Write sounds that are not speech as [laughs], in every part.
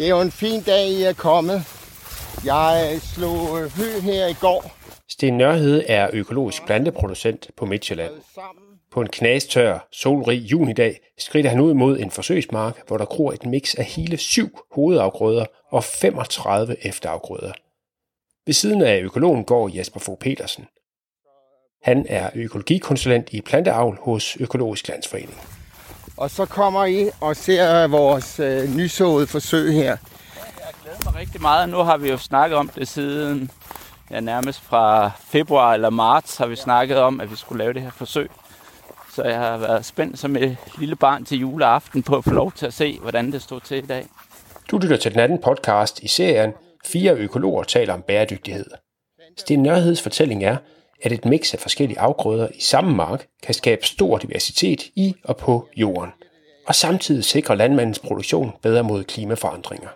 Det er jo en fin dag, I er kommet. Jeg slog hø her i går. Sten Nørhede er økologisk planteproducent på Midtjylland. På en knastør, solrig junidag skridter han ud mod en forsøgsmark, hvor der gror et mix af hele syv hovedafgrøder og 35 efterafgrøder. Ved siden af økologen går Jesper Fogh Petersen. Han er økologikonsulent i planteavl hos Økologisk Landsforening. Og så kommer I og ser vores øh, nysåede forsøg her. Jeg glæder mig rigtig meget. Nu har vi jo snakket om det siden, ja, nærmest fra februar eller marts har vi snakket om, at vi skulle lave det her forsøg. Så jeg har været spændt som et lille barn til juleaften på at få lov til at se, hvordan det stod til i dag. Du lytter til den anden podcast i serien Fire økologer taler om bæredygtighed. Sten Nørheds fortælling er, at et mix af forskellige afgrøder i samme mark kan skabe stor diversitet i og på jorden, og samtidig sikre landmandens produktion bedre mod klimaforandringer.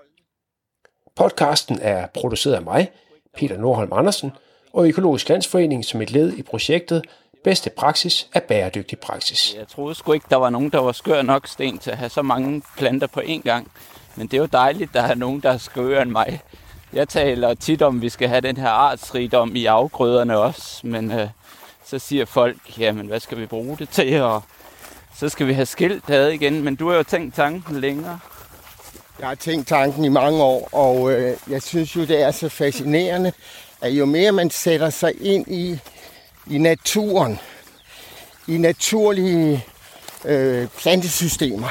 Podcasten er produceret af mig, Peter Nordholm Andersen, og Økologisk Landsforening som et led i projektet Bedste praksis er bæredygtig praksis. Jeg troede sgu ikke, der var nogen, der var skør nok sten til at have så mange planter på én gang. Men det er jo dejligt, der er nogen, der er skøre end mig. Jeg taler tit om, at vi skal have den her artsrigdom i afgrøderne også, men øh, så siger folk, jamen hvad skal vi bruge det til, og så skal vi have skilt ad igen, men du har jo tænkt tanken længere. Jeg har tænkt tanken i mange år, og øh, jeg synes jo, det er så fascinerende, at jo mere man sætter sig ind i, i naturen, i naturlige øh, plantesystemer,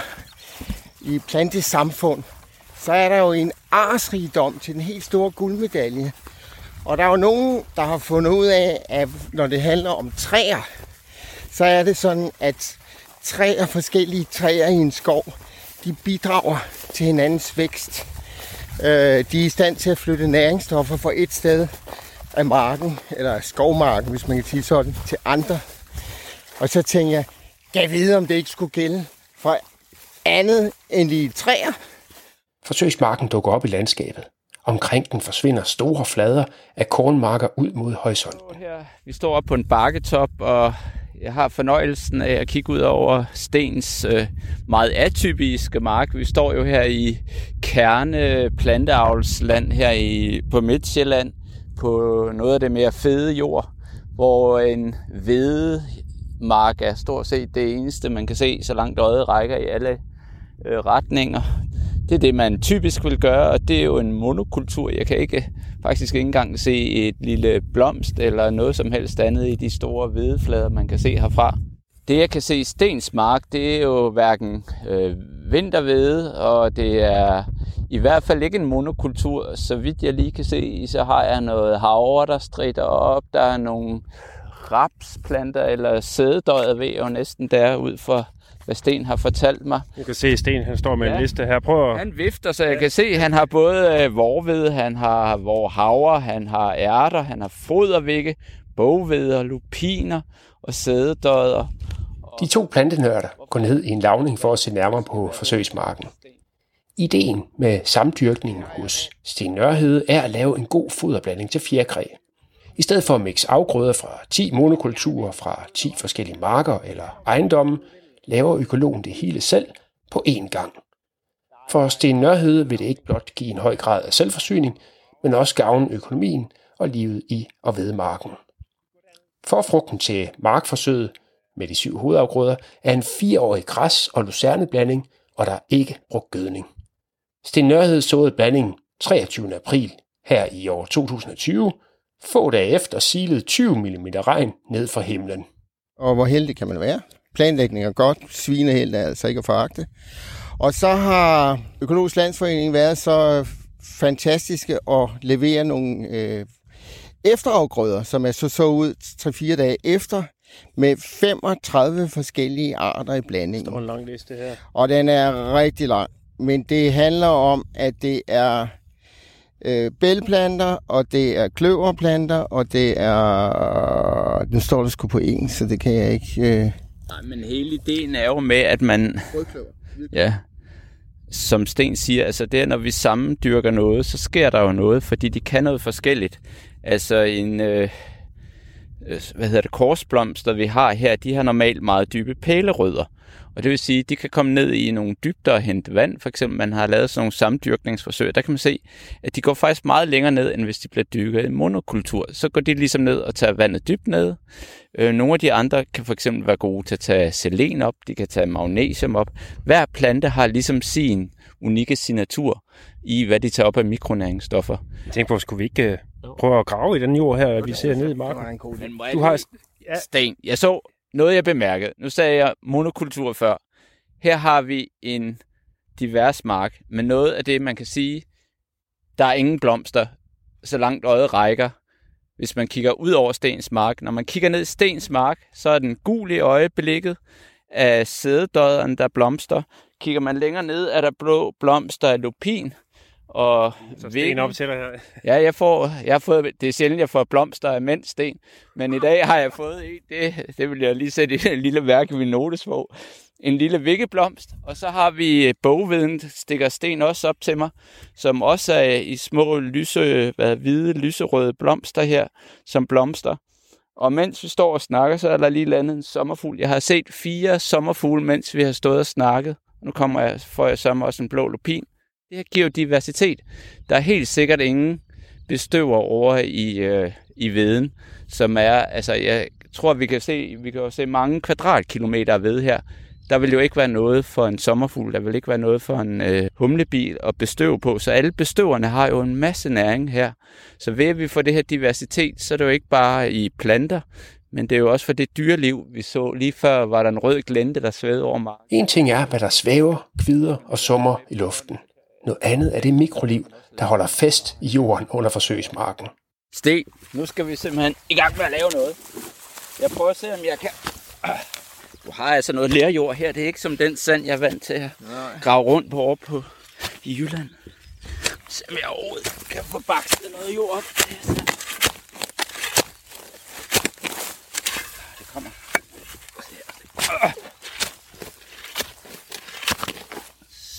i plantesamfund, så er der jo en arsrigdom til den helt store guldmedalje. Og der er jo nogen, der har fundet ud af, at når det handler om træer, så er det sådan, at træer, forskellige træer i en skov, de bidrager til hinandens vækst. Øh, de er i stand til at flytte næringsstoffer fra et sted af marken, eller skovmarken, hvis man kan sige sådan, til andre. Og så tænker jeg, kan jeg vide, om det ikke skulle gælde for andet end de træer? Forsøgsmarken dukker op i landskabet. Omkring den forsvinder store flader af kornmarker ud mod horisonten. Her, vi står op på en bakketop, og jeg har fornøjelsen af at kigge ud over Stens øh, meget atypiske mark. Vi står jo her i kerne planteavlsland her i, på Midtjylland, på noget af det mere fede jord, hvor en hvede mark er stort set det eneste, man kan se, så langt øjet rækker i alle øh, retninger. Det er det, man typisk vil gøre, og det er jo en monokultur. Jeg kan ikke faktisk ikke engang se et lille blomst eller noget som helst andet i de store hvedeflader, man kan se herfra. Det, jeg kan se i Stensmark, det er jo hverken øh, vintervede, og det er i hvert fald ikke en monokultur. Så vidt jeg lige kan se, så har jeg noget havre, der strider op. Der er nogle rapsplanter eller sædedøjet ved jo næsten der ud for hvad Sten har fortalt mig. Du kan se, at Sten han står med ja. en liste her. Prøv at... Han vifter, så jeg kan se, at han har både øh, vorved, han har vorhavre, han har ærter, han har fodervikke, bogveder, lupiner og sædedøder. De to plantenørder går ned i en lavning for at se nærmere på forsøgsmarken. Ideen med samdyrkningen hos Sten Nørhede er at lave en god foderblanding til fjerkræ. I stedet for at mixe afgrøder fra 10 monokulturer fra 10 forskellige marker eller ejendomme, laver økologen det hele selv på én gang. For Sten Nørhede vil det ikke blot give en høj grad af selvforsyning, men også gavne økonomien og livet i og ved marken. Forfrugten til markforsøget med de syv hovedafgrøder er en fireårig græs- og lucerneblanding, og der er ikke brugt gødning. Sten Nørhed såede blandingen 23. april her i år 2020, få dage efter silede 20 mm regn ned fra himlen. Og hvor heldig kan man være? Planlægning er godt, svineheld er altså ikke at foragte. Og så har Økologisk Landsforening været så fantastiske at levere nogle øh, efterafgrøder, som er så så ud 3-4 dage efter, med 35 forskellige arter i blandingen. Det er en lang liste her. Og den er rigtig lang. Men det handler om, at det er øh, bælplanter, og det er kløverplanter, og det er... Den står der sgu på engelsk, så det kan jeg ikke... Øh... Nej, men hele ideen er jo med, at man... Ja, som Sten siger, altså det er, når vi sammendyrker noget, så sker der jo noget, fordi de kan noget forskelligt. Altså en, øh, øh, hvad hedder det, korsblomster, vi har her, de har normalt meget dybe pælerødder. Og det vil sige, at de kan komme ned i nogle dybder og hente vand. For eksempel, man har lavet sådan nogle samdyrkningsforsøg. Der kan man se, at de går faktisk meget længere ned, end hvis de bliver dyrket i monokultur. Så går de ligesom ned og tager vandet dybt ned. Øh, nogle af de andre kan for eksempel være gode til at tage selen op. De kan tage magnesium op. Hver plante har ligesom sin unikke signatur i, hvad de tager op af mikronæringsstoffer. Jeg tænker på, skulle vi ikke uh, prøve at grave i den jord her, vi ser ned i marken? Du har... Ja. Sten. Jeg så noget, jeg bemærkede. Nu sagde jeg monokultur før. Her har vi en divers mark, men noget af det, man kan sige, der er ingen blomster, så langt øjet rækker, hvis man kigger ud over Stens Mark. Når man kigger ned i Stens Mark, så er den gul i øjeblikket af sædedødderen, der blomster. Kigger man længere ned, er der blå blomster af lupin. Og så sten op til dig her. ja, jeg, får, jeg har fået, det er sjældent, jeg får blomster af mændsten, men i dag har jeg fået en, det, det vil jeg lige sætte i en lille værk i min notesbog. En lille vikkeblomst, og så har vi bogveden, stikker sten også op til mig, som også er i små lyse, hvad, hvide, lyserøde blomster her, som blomster. Og mens vi står og snakker, så er der lige landet en sommerfugl. Jeg har set fire sommerfugle, mens vi har stået og snakket. Nu kommer jeg, får jeg sammen også en blå lupin. Det her giver diversitet. Der er helt sikkert ingen bestøver over i, øh, i veden, som er, altså jeg tror, vi kan se, vi kan jo se mange kvadratkilometer ved her. Der vil jo ikke være noget for en sommerfugl, der vil ikke være noget for en øh, humlebil at bestøve på. Så alle bestøverne har jo en masse næring her. Så ved at vi får det her diversitet, så er det jo ikke bare i planter, men det er jo også for det dyreliv, vi så lige før, var der en rød glente, der svævede over marken. En ting er, hvad der svæver, kvider og summer i luften. Noget andet er det mikroliv, der holder fest i jorden under forsøgsmarken. Sten, nu skal vi simpelthen i gang med at lave noget. Jeg prøver at se, om jeg kan... Du har altså noget lærjord her. Det er ikke som den sand, jeg er vant til at grave rundt på over på i Jylland. Se om jeg overhovedet kan få bakstet noget jord op. Det kommer.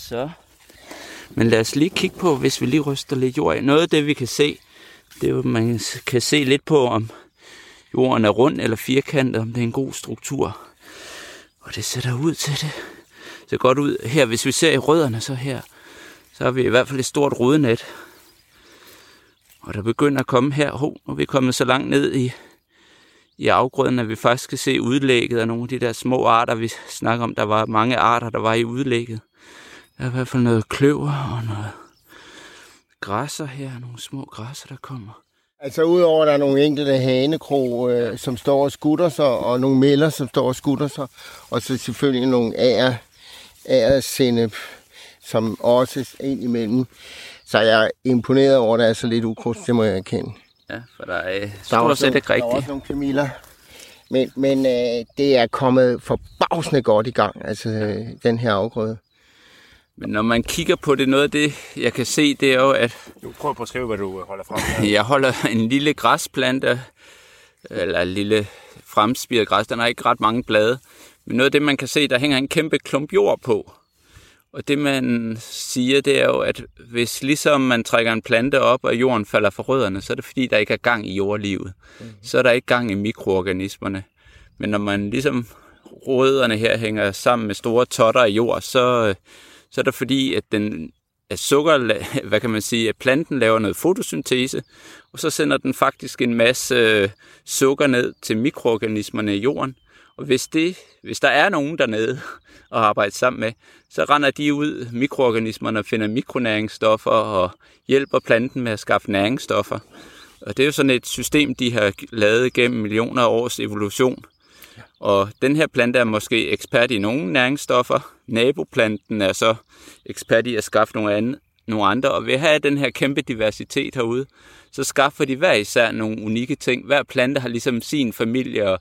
Så men lad os lige kigge på, hvis vi lige ryster lidt jord af. Noget af det, vi kan se, det er jo, at man kan se lidt på, om jorden er rund eller firkantet, om det er en god struktur. Og det ser ud til det. Det ser godt ud her. Hvis vi ser i rødderne så her, så har vi i hvert fald et stort rodnet. Og der begynder at komme her. Ho, nu er vi kommet så langt ned i, i afgrøden, at vi faktisk kan se udlægget af nogle af de der små arter, vi snakker om. Der var mange arter, der var i udlægget. Der er i hvert fald noget kløver og noget græsser her, nogle små græsser, der kommer. Altså udover at der er nogle enkelte hanekro, øh, som står og skutter sig, og nogle melder, som står og skutter sig, og så selvfølgelig nogle ære, æresinde, som også ind imellem. Så jeg er imponeret over, at der er så lidt ukrudt, det må jeg erkende. Ja, for der er stort set ikke rigtigt. Der er også nogle kamiller. Men, men øh, det er kommet forbavsende godt i gang, altså øh, den her afgrøde. Men når man kigger på det, noget af det, jeg kan se, det er jo, at... Du prøver på at skrive, hvad du holder frem. jeg holder en lille græsplante, eller en lille fremspiret græs. Den har ikke ret mange blade. Men noget af det, man kan se, der hænger en kæmpe klump jord på. Og det, man siger, det er jo, at hvis ligesom man trækker en plante op, og jorden falder fra rødderne, så er det fordi, der ikke er gang i jordlivet. Mm-hmm. Så er der ikke gang i mikroorganismerne. Men når man ligesom rødderne her hænger sammen med store totter af jord, så, så er det fordi, at den at sukker, [laughs] hvad kan man sige, at planten laver noget fotosyntese, og så sender den faktisk en masse øh, sukker ned til mikroorganismerne i jorden. Og hvis, det, hvis der er nogen dernede at arbejde sammen med, så render de ud, mikroorganismerne, og finder mikronæringsstoffer og hjælper planten med at skaffe næringsstoffer. Og det er jo sådan et system, de har lavet gennem millioner af års evolution. Og den her plante er måske ekspert i nogle næringsstoffer. Naboplanten er så ekspert i at skaffe nogle, andre, nogle andre. Og ved at have den her kæmpe diversitet herude, så skaffer de hver især nogle unikke ting. Hver plante har ligesom sin familie og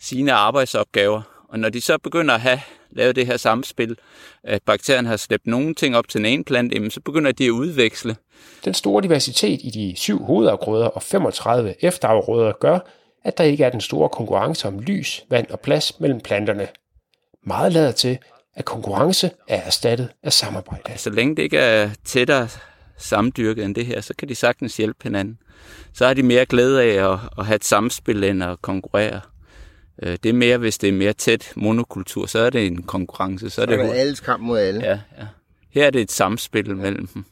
sine arbejdsopgaver. Og når de så begynder at have lavet det her samspil, at bakterien har slæbt nogle ting op til en ene plante, så begynder de at udveksle. Den store diversitet i de syv hovedafgrøder og 35 efterafgrøder gør, at der ikke er den store konkurrence om lys, vand og plads mellem planterne. Meget lader til, at konkurrence er erstattet af samarbejde. Så længe det ikke er tættere samdyrket end det her, så kan de sagtens hjælpe hinanden. Så har de mere glæde af at, at have et samspil end at konkurrere. Øh, det er mere, hvis det er mere tæt monokultur, så er det en konkurrence. Så, så er det, det alles kamp mod alle. Ja, ja. Her er det et samspil mellem dem.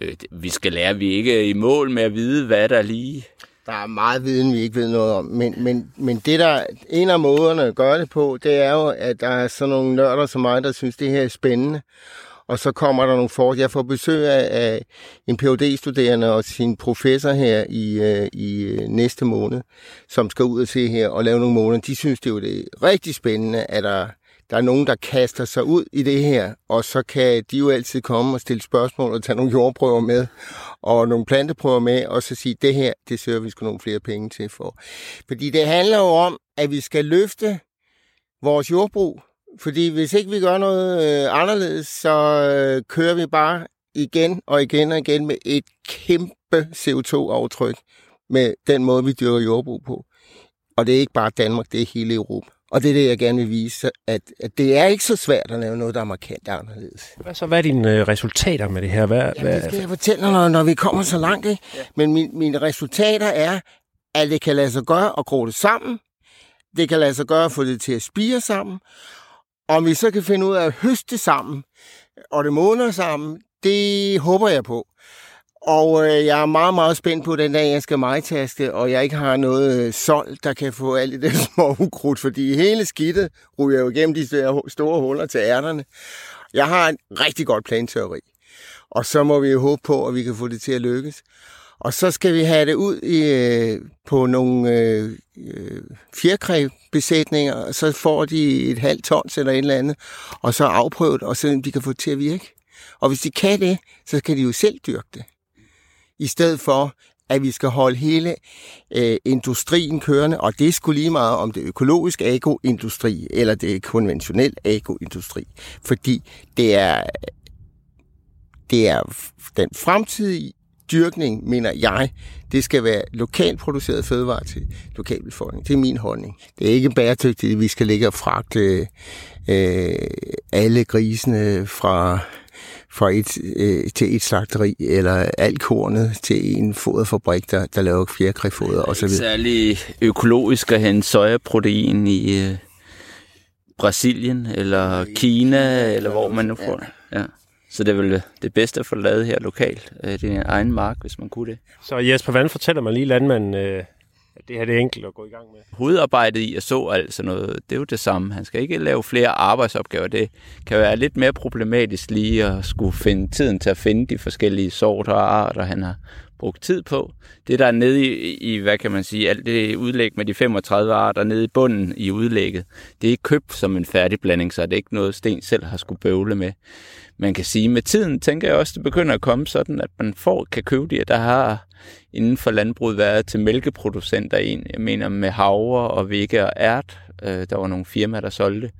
Øh, vi skal lære, at vi ikke er i mål med at vide, hvad der lige der er meget viden, vi ikke ved noget om. Men, men, men det der, en af måderne at gøre det på, det er jo, at der er sådan nogle nørder som mig, der synes, det her er spændende. Og så kommer der nogle forskere. Jeg får besøg af, af en phd studerende og sin professor her i, øh, i øh, næste måned, som skal ud og se her og lave nogle måneder. De synes, det er jo det rigtig spændende, at der der er nogen, der kaster sig ud i det her, og så kan de jo altid komme og stille spørgsmål og tage nogle jordprøver med, og nogle planteprøver med, og så sige, det her, det søger vi sgu nogle flere penge til for. Fordi det handler jo om, at vi skal løfte vores jordbrug, fordi hvis ikke vi gør noget øh, anderledes, så øh, kører vi bare igen og igen og igen med et kæmpe CO2-aftryk med den måde, vi dyrker jordbrug på. Og det er ikke bare Danmark, det er hele Europa. Og det er det, jeg gerne vil vise, at, at det er ikke så svært at lave noget, der er markant anderledes. Hvad så, hvad er dine øh, resultater med det her? Hvad, Jamen, det skal jeg fortælle dig, når, når vi kommer så langt. Ikke? Ja. Men min, mine resultater er, at det kan lade sig gøre at gro det sammen. Det kan lade sig gøre at få det til at spire sammen. Om vi så kan finde ud af at høste sammen, og det måneder sammen, det håber jeg på. Og øh, jeg er meget, meget spændt på den dag, jeg skal majtaske, og jeg ikke har noget øh, solgt, der kan få alt det [laughs] små ukrudt, fordi hele skidtet ryger jo igennem de store huller til ærterne. Jeg har en rigtig godt planteori, og så må vi jo håbe på, at vi kan få det til at lykkes. Og så skal vi have det ud i, øh, på nogle øh, øh fjerkræbesætninger, og så får de et halvt tons eller et eller andet, og så afprøvet, og så de kan få det til at virke. Og hvis de kan det, så kan de jo selv dyrke det i stedet for, at vi skal holde hele øh, industrien kørende, og det skulle lige meget om det økologiske agroindustri eller det konventionelle agroindustri, fordi det er, det er den fremtidige dyrkning, mener jeg, det skal være lokalt produceret fødevarer til lokalbefolkningen. Det er min holdning. Det er ikke bæredygtigt, at vi skal ligge og fragte øh, alle grisene fra fra et, øh, til et slagteri, eller alt kornet til en foderfabrik, der, der laver fjerkræfoder osv. Det er særlig økologisk at hente sojaprotein i øh, Brasilien, eller Kina, eller hvor man nu får det. Ja. Så det er vel det bedste at få lavet her lokalt, øh, det er egen mark, hvis man kunne det. Så Jesper, hvordan fortæller man lige landmanden, øh, det her det er enkelt at gå i gang med. Hovedarbejdet i at så altså noget, det er jo det samme. Han skal ikke lave flere arbejdsopgaver. Det kan være lidt mere problematisk lige at skulle finde tiden til at finde de forskellige sorter og arter, han har brugt tid på. Det der er nede i, i, hvad kan man sige, alt det udlæg med de 35 arter nede i bunden i udlægget, det er købt som en færdig blanding, så det er ikke noget, Sten selv har skulle bøvle med. Man kan sige, med tiden tænker jeg også, det begynder at komme sådan, at man får, kan købe de, der har inden for landbruget været til mælkeproducenter en, jeg mener med havre og vægge og ært. Øh, der var nogle firmaer, der solgte.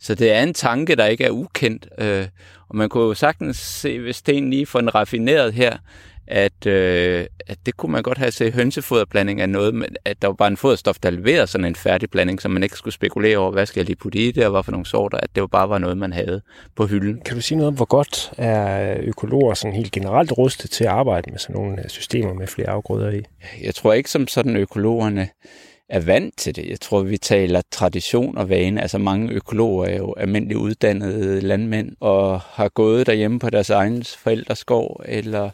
Så det er en tanke, der ikke er ukendt. Øh, og man kunne jo sagtens se, hvis Sten lige får en raffineret her, at, øh, at det kunne man godt have set hønsefoderblanding af noget, men at der var bare en foderstof, der leverede sådan en færdig blanding, så man ikke skulle spekulere over, hvad skal jeg lige putte i det, og hvad for nogle sorter, at det var bare var noget, man havde på hylden. Kan du sige noget om, hvor godt er økologer sådan helt generelt rustet til at arbejde med sådan nogle øh, systemer med flere afgrøder i? Jeg tror ikke som sådan økologerne er vant til det. Jeg tror, vi taler tradition og vane. Altså mange økologer er jo almindeligt uddannede landmænd og har gået derhjemme på deres egen forældreskov eller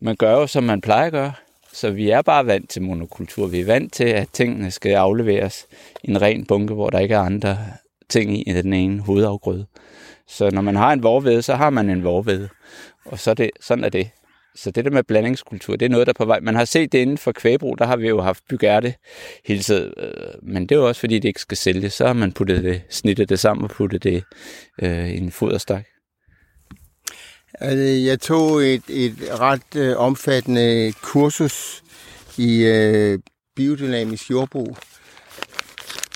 man gør jo, som man plejer at gøre. Så vi er bare vant til monokultur. Vi er vant til, at tingene skal afleveres i en ren bunke, hvor der ikke er andre ting i den ene hovedafgrøde. Så når man har en vorvede, så har man en vorvede. Og så er det, sådan er det. Så det der med blandingskultur, det er noget, der er på vej. Man har set det inden for kvægbrug, der har vi jo haft bygærte hele tiden. Øh, men det er jo også, fordi det ikke skal sælges. Så har man puttet det, snittet det sammen og puttet det øh, i en foderstak. Altså, jeg tog et, et ret øh, omfattende kursus i øh, biodynamisk jordbrug,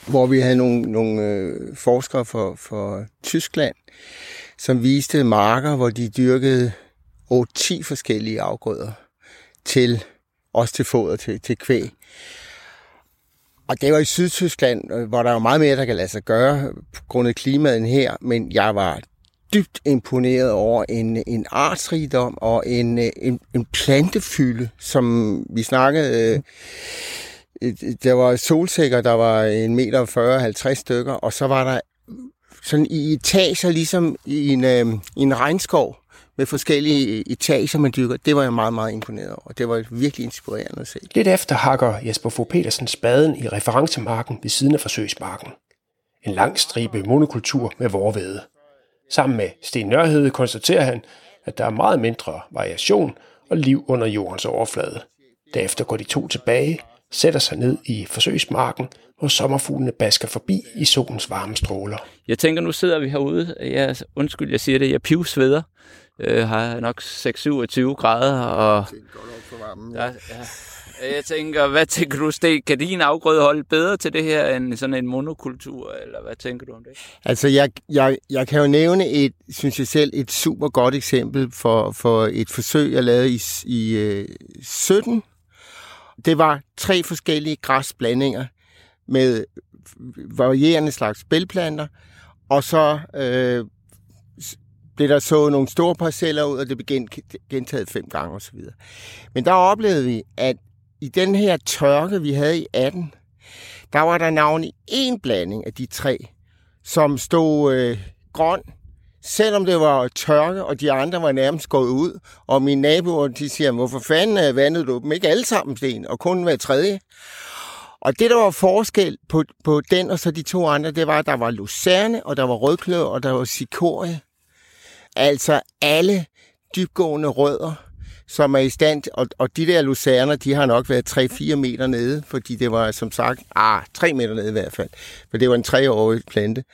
hvor vi havde nogle, nogle øh, forskere for, for Tyskland, som viste marker, hvor de dyrkede 8-10 forskellige afgrøder til også til foder til, til kvæg. Og det var i Sydtyskland, øh, hvor der var meget mere, der kan lade sig gøre på grund af klimaet her, men jeg var dybt imponeret over en, en artsrigdom og en, øh, en, en plantefylde, som vi snakkede... Øh, øh, der var solsikker, der var en meter 40-50 stykker, og så var der sådan i etager, ligesom i en, øh, i en regnskov, med forskellige etager, man dykker. Det var jeg meget, meget imponeret over. Det var virkelig inspirerende at se. Lidt efter hakker Jesper Fogh Petersen spaden i referencemarken ved siden af forsøgsmarken. En lang stribe monokultur med vorvede. Sammen med Sten Nørhede konstaterer han, at der er meget mindre variation og liv under jordens overflade. Derefter går de to tilbage, sætter sig ned i forsøgsmarken, hvor sommerfuglene basker forbi i solens varme stråler. Jeg tænker, nu sidder vi herude. Jeg, undskyld, jeg siger det. Jeg pivsveder. Øh, har nok 6-27 grader. Og, det er godt nok for varmen. Ja. Ja, ja. Øh, jeg tænker, hvad tænker du, Sten? Kan din afgrøde holde bedre til det her end sådan en monokultur, eller hvad tænker du om det? Altså, jeg, jeg, jeg kan jo nævne et, synes jeg selv, et super godt eksempel for, for et forsøg, jeg lavede i, i øh, 17. Det var tre forskellige græsblandinger med varierende slags bælplanter, og så øh, blev der så nogle store parceller ud, og det blev gentaget fem gange osv. Men der oplevede vi, at i den her tørke, vi havde i 18, der var der navnlig en blanding af de tre, som stod øh, grøn, selvom det var tørke, og de andre var nærmest gået ud. Og mine naboer, de siger, hvorfor fanden øh, vandede du dem ikke alle sammen, Sten, og kun hver tredje? Og det, der var forskel på, på den og så de to andre, det var, at der var lucerne, og der var rødkløv, og der var sikorie. Altså alle dybgående rødder, som er i stand, og, og de der lucerner, de har nok været 3-4 meter nede, fordi det var som sagt, ah, 3 meter nede i hvert fald, for det var en treårig plante,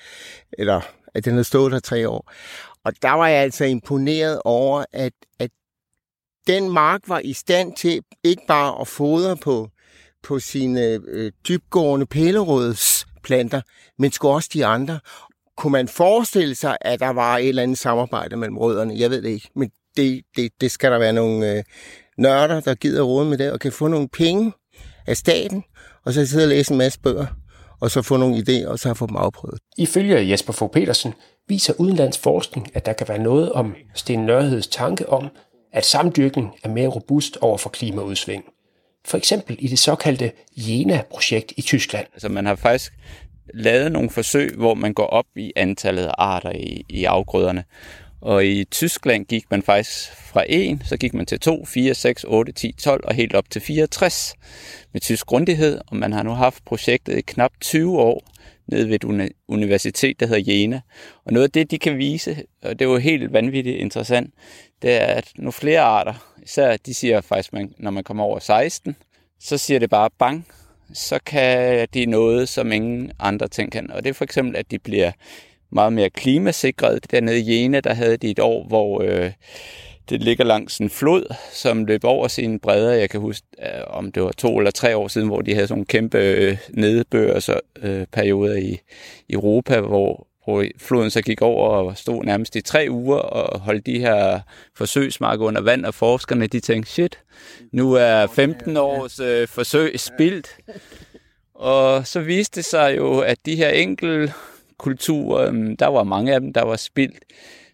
eller at den havde stået der tre år. Og der var jeg altså imponeret over, at, at den mark var i stand til ikke bare at fodre på, på sine øh, dybgående pælerødsplanter, men skulle også de andre. Kunne man forestille sig, at der var et eller andet samarbejde mellem rødderne? Jeg ved det ikke, men det, det, det skal der være nogle øh, nørder, der gider råde med det, og kan få nogle penge af staten, og så sidde og læse en masse bøger, og så få nogle idéer, og så få dem afprøvet. Ifølge Jesper Fogh Petersen viser udenlands forskning, at der kan være noget om Sten Nørheds tanke om, at samdyrkning er mere robust over for klimaudsving. For eksempel i det såkaldte Jena-projekt i Tyskland. Altså man har faktisk lavet nogle forsøg, hvor man går op i antallet af arter i, i afgrøderne. Og i Tyskland gik man faktisk fra 1, så gik man til 2, 4, 6, 8, 10, 12 og helt op til 64 med tysk grundighed. Og man har nu haft projektet i knap 20 år nede ved et universitet, der hedder Jena. Og noget af det, de kan vise, og det er jo helt vanvittigt interessant, det er, at nu flere arter, især de siger faktisk, man, når man kommer over 16, så siger det bare bang, så kan de noget, som ingen andre ting kan. Og det er for eksempel, at de bliver meget mere klimasikret. Dernede i Jena, der havde de et år, hvor øh, det ligger langs en flod, som løb over sine bredder. Jeg kan huske, øh, om det var to eller tre år siden, hvor de havde sådan nogle kæmpe øh, nedbørsperioder øh, i Europa, hvor, hvor floden så gik over og stod nærmest i tre uger og holdt de her forsøgsmarker under vand, og forskerne de tænkte, shit, nu er 15 års øh, forsøg spildt. Og så viste det sig jo, at de her enkelte kultur, øhm, der var mange af dem, der var spildt.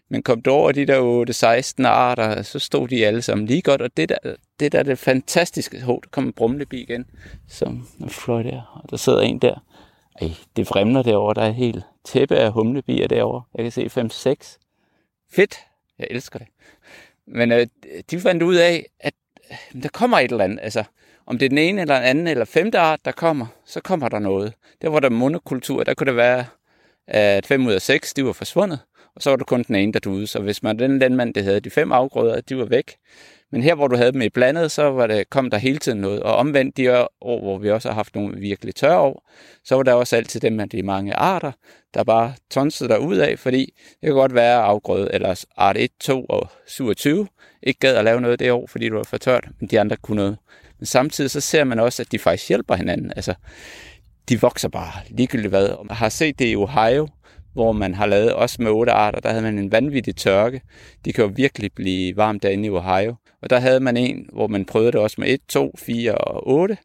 Men kom du over de der 8-16 arter, så stod de alle sammen lige godt, og det der, det der er det fantastiske. Hov, der kom en brumlebi igen, som fløj der, og der sidder en der. Ej, det fremler derovre, der er et helt tæppe af humlebier derovre. Jeg kan se 5-6. Fedt, jeg elsker det. Men øh, de fandt ud af, at øh, der kommer et eller andet. Altså, om det er den ene eller den anden eller femte art, der kommer, så kommer der noget. Der hvor der er monokultur, der kunne det være at fem ud af seks, de var forsvundet, og så var det kun den ene, der duede. Så hvis man den landmand, der havde de fem afgrøder, de var væk. Men her, hvor du havde dem i blandet, så var det, kom der hele tiden noget. Og omvendt de år, hvor vi også har haft nogle virkelig tørre år, så var der også altid dem med de mange arter, der bare tonsede der ud af, fordi det kan godt være afgrøde, eller art 1, 2 og 27 ikke gad at lave noget det år, fordi du var for tørt, men de andre kunne noget. Men samtidig så ser man også, at de faktisk hjælper hinanden. Altså, de vokser bare ligegyldigt hvad. Og jeg har set det i Ohio, hvor man har lavet også med otte arter, der havde man en vanvittig tørke. De kan jo virkelig blive varmt derinde i Ohio. Og der havde man en, hvor man prøvede det også med 1, 2, 4 og 8.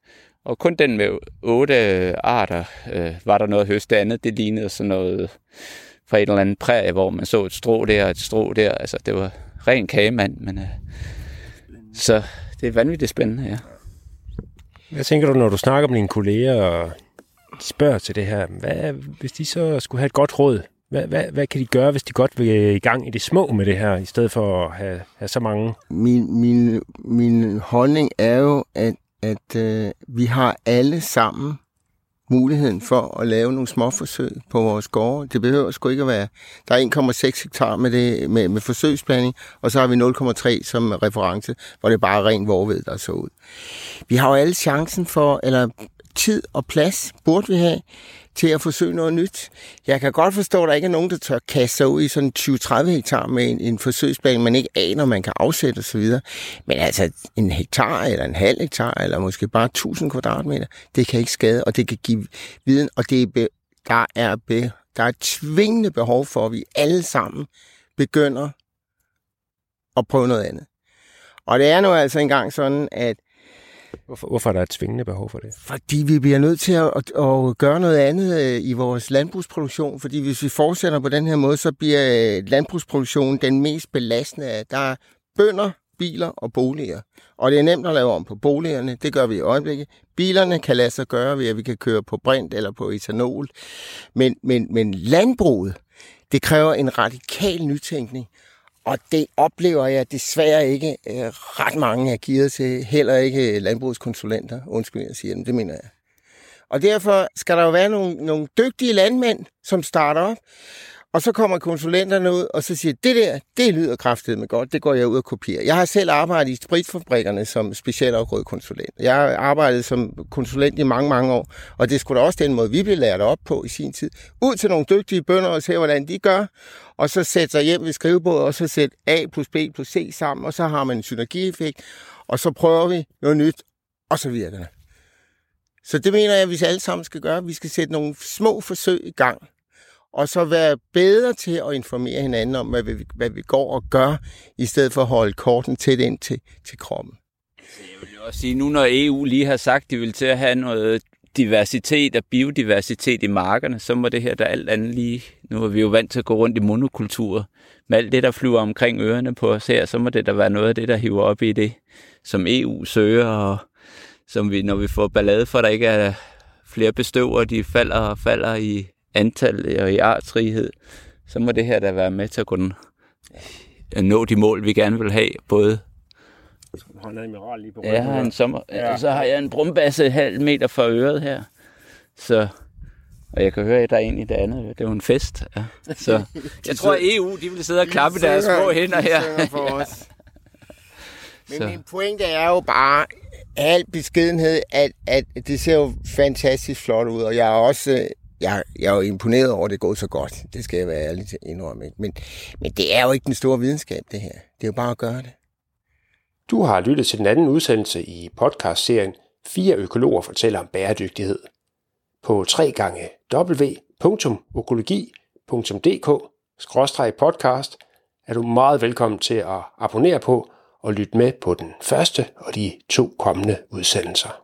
Og kun den med otte arter øh, var der noget høst. Det andet, det lignede sådan noget fra et eller andet præg, hvor man så et strå der og et strå der. Altså, det var ren kagemand, men... Øh, så det er vanvittigt spændende, ja. Hvad tænker du, når du snakker med dine kolleger og spørger til det her? Hvad, hvis de så skulle have et godt råd, hvad, hvad, hvad kan de gøre, hvis de godt vil øh, i gang i det små med det her, i stedet for at have, have så mange? Min, min, min holdning er jo, at, at øh, vi har alle sammen muligheden for at lave nogle små forsøg på vores gårde. Det behøver sgu ikke at være... Der er 1,6 hektar med, det, med, med forsøgsplanning, og så har vi 0,3 som reference, hvor det er bare ren vorved, der så ud. Vi har jo alle chancen for, eller tid og plads burde vi have, til at forsøge noget nyt. Jeg kan godt forstå, at der ikke er nogen, der tør kaste sig ud i sådan 20-30 hektar med en, en forsøgsplan, man ikke aner, man kan afsætte osv. Men altså en hektar eller en halv hektar, eller måske bare 1000 kvadratmeter, det kan ikke skade, og det kan give viden, og det er be, der, er be, der er et tvingende behov for, at vi alle sammen begynder at prøve noget andet. Og det er nu altså engang sådan, at Hvorfor, hvorfor er der et tvingende behov for det? Fordi vi bliver nødt til at, at, at gøre noget andet øh, i vores landbrugsproduktion. Fordi hvis vi fortsætter på den her måde, så bliver øh, landbrugsproduktionen den mest belastende. Der er bønder, biler og boliger. Og det er nemt at lave om på boligerne. Det gør vi i øjeblikket. Bilerne kan lade sig gøre ved, at vi kan køre på brint eller på etanol. Men, men, men landbruget, det kræver en radikal nytænkning. Og det oplever jeg desværre ikke øh, ret mange er givet til. Heller ikke landbrugskonsulenter. Undskyld, jeg siger dem. Det mener jeg. Og derfor skal der jo være nogle, nogle dygtige landmænd, som starter op. Og så kommer konsulenterne ud, og så siger, det der, det lyder kraftigt med godt, det går jeg ud og kopierer. Jeg har selv arbejdet i spritfabrikkerne som konsulent. Jeg har arbejdet som konsulent i mange, mange år, og det skulle da også den måde, vi blev lært op på i sin tid. Ud til nogle dygtige bønder og se, hvordan de gør, og så sætte sig hjem ved skrivebordet, og så sætte A plus B plus C sammen, og så har man en synergieffekt, og så prøver vi noget nyt, og så virker det. Så det mener jeg, at vi alle sammen skal gøre. Vi skal sætte nogle små forsøg i gang, og så være bedre til at informere hinanden om, hvad vi, hvad vi går og gør, i stedet for at holde korten tæt ind til, til kroppen. Altså, jeg vil også sige, nu når EU lige har sagt, at de vil til at have noget diversitet og biodiversitet i markerne, så må det her der alt andet lige, nu er vi jo vant til at gå rundt i monokultur, med alt det, der flyver omkring ørerne på os her, så må det da være noget af det, der hiver op i det, som EU søger, og som vi, når vi får ballade for, at der ikke er flere bestøver, de falder og falder i antal og i artsrighed, så må det her da være med til at kunne nå de mål, vi gerne vil have, både har en admiral lige på ryggen. Jeg har en sommer, ja. så har jeg en brumbasse halv meter for øret her. Så, og jeg kan høre, at der er en i det andet. Det er jo en fest. Ja. Så [laughs] jeg tror, at EU de vil sidde og klappe de deres små hænder her. For [laughs] os. Men så. min pointe er jo bare, al beskedenhed, at, at det ser jo fantastisk flot ud, og jeg er også jeg, jeg er jo imponeret over, at det er gået så godt. Det skal jeg være ærlig til at indrømme. Men, men det er jo ikke den store videnskab, det her. Det er jo bare at gøre det. Du har lyttet til den anden udsendelse i podcastserien Fire økologer fortæller om bæredygtighed. På 3 gange www.økologi.dk-podcast er du meget velkommen til at abonnere på og lytte med på den første og de to kommende udsendelser.